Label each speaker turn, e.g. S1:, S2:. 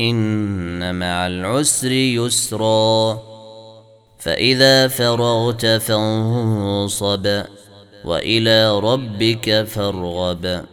S1: إن مع العسر يسرا. فإذا فرغت فانصب وإلى ربك فارغب.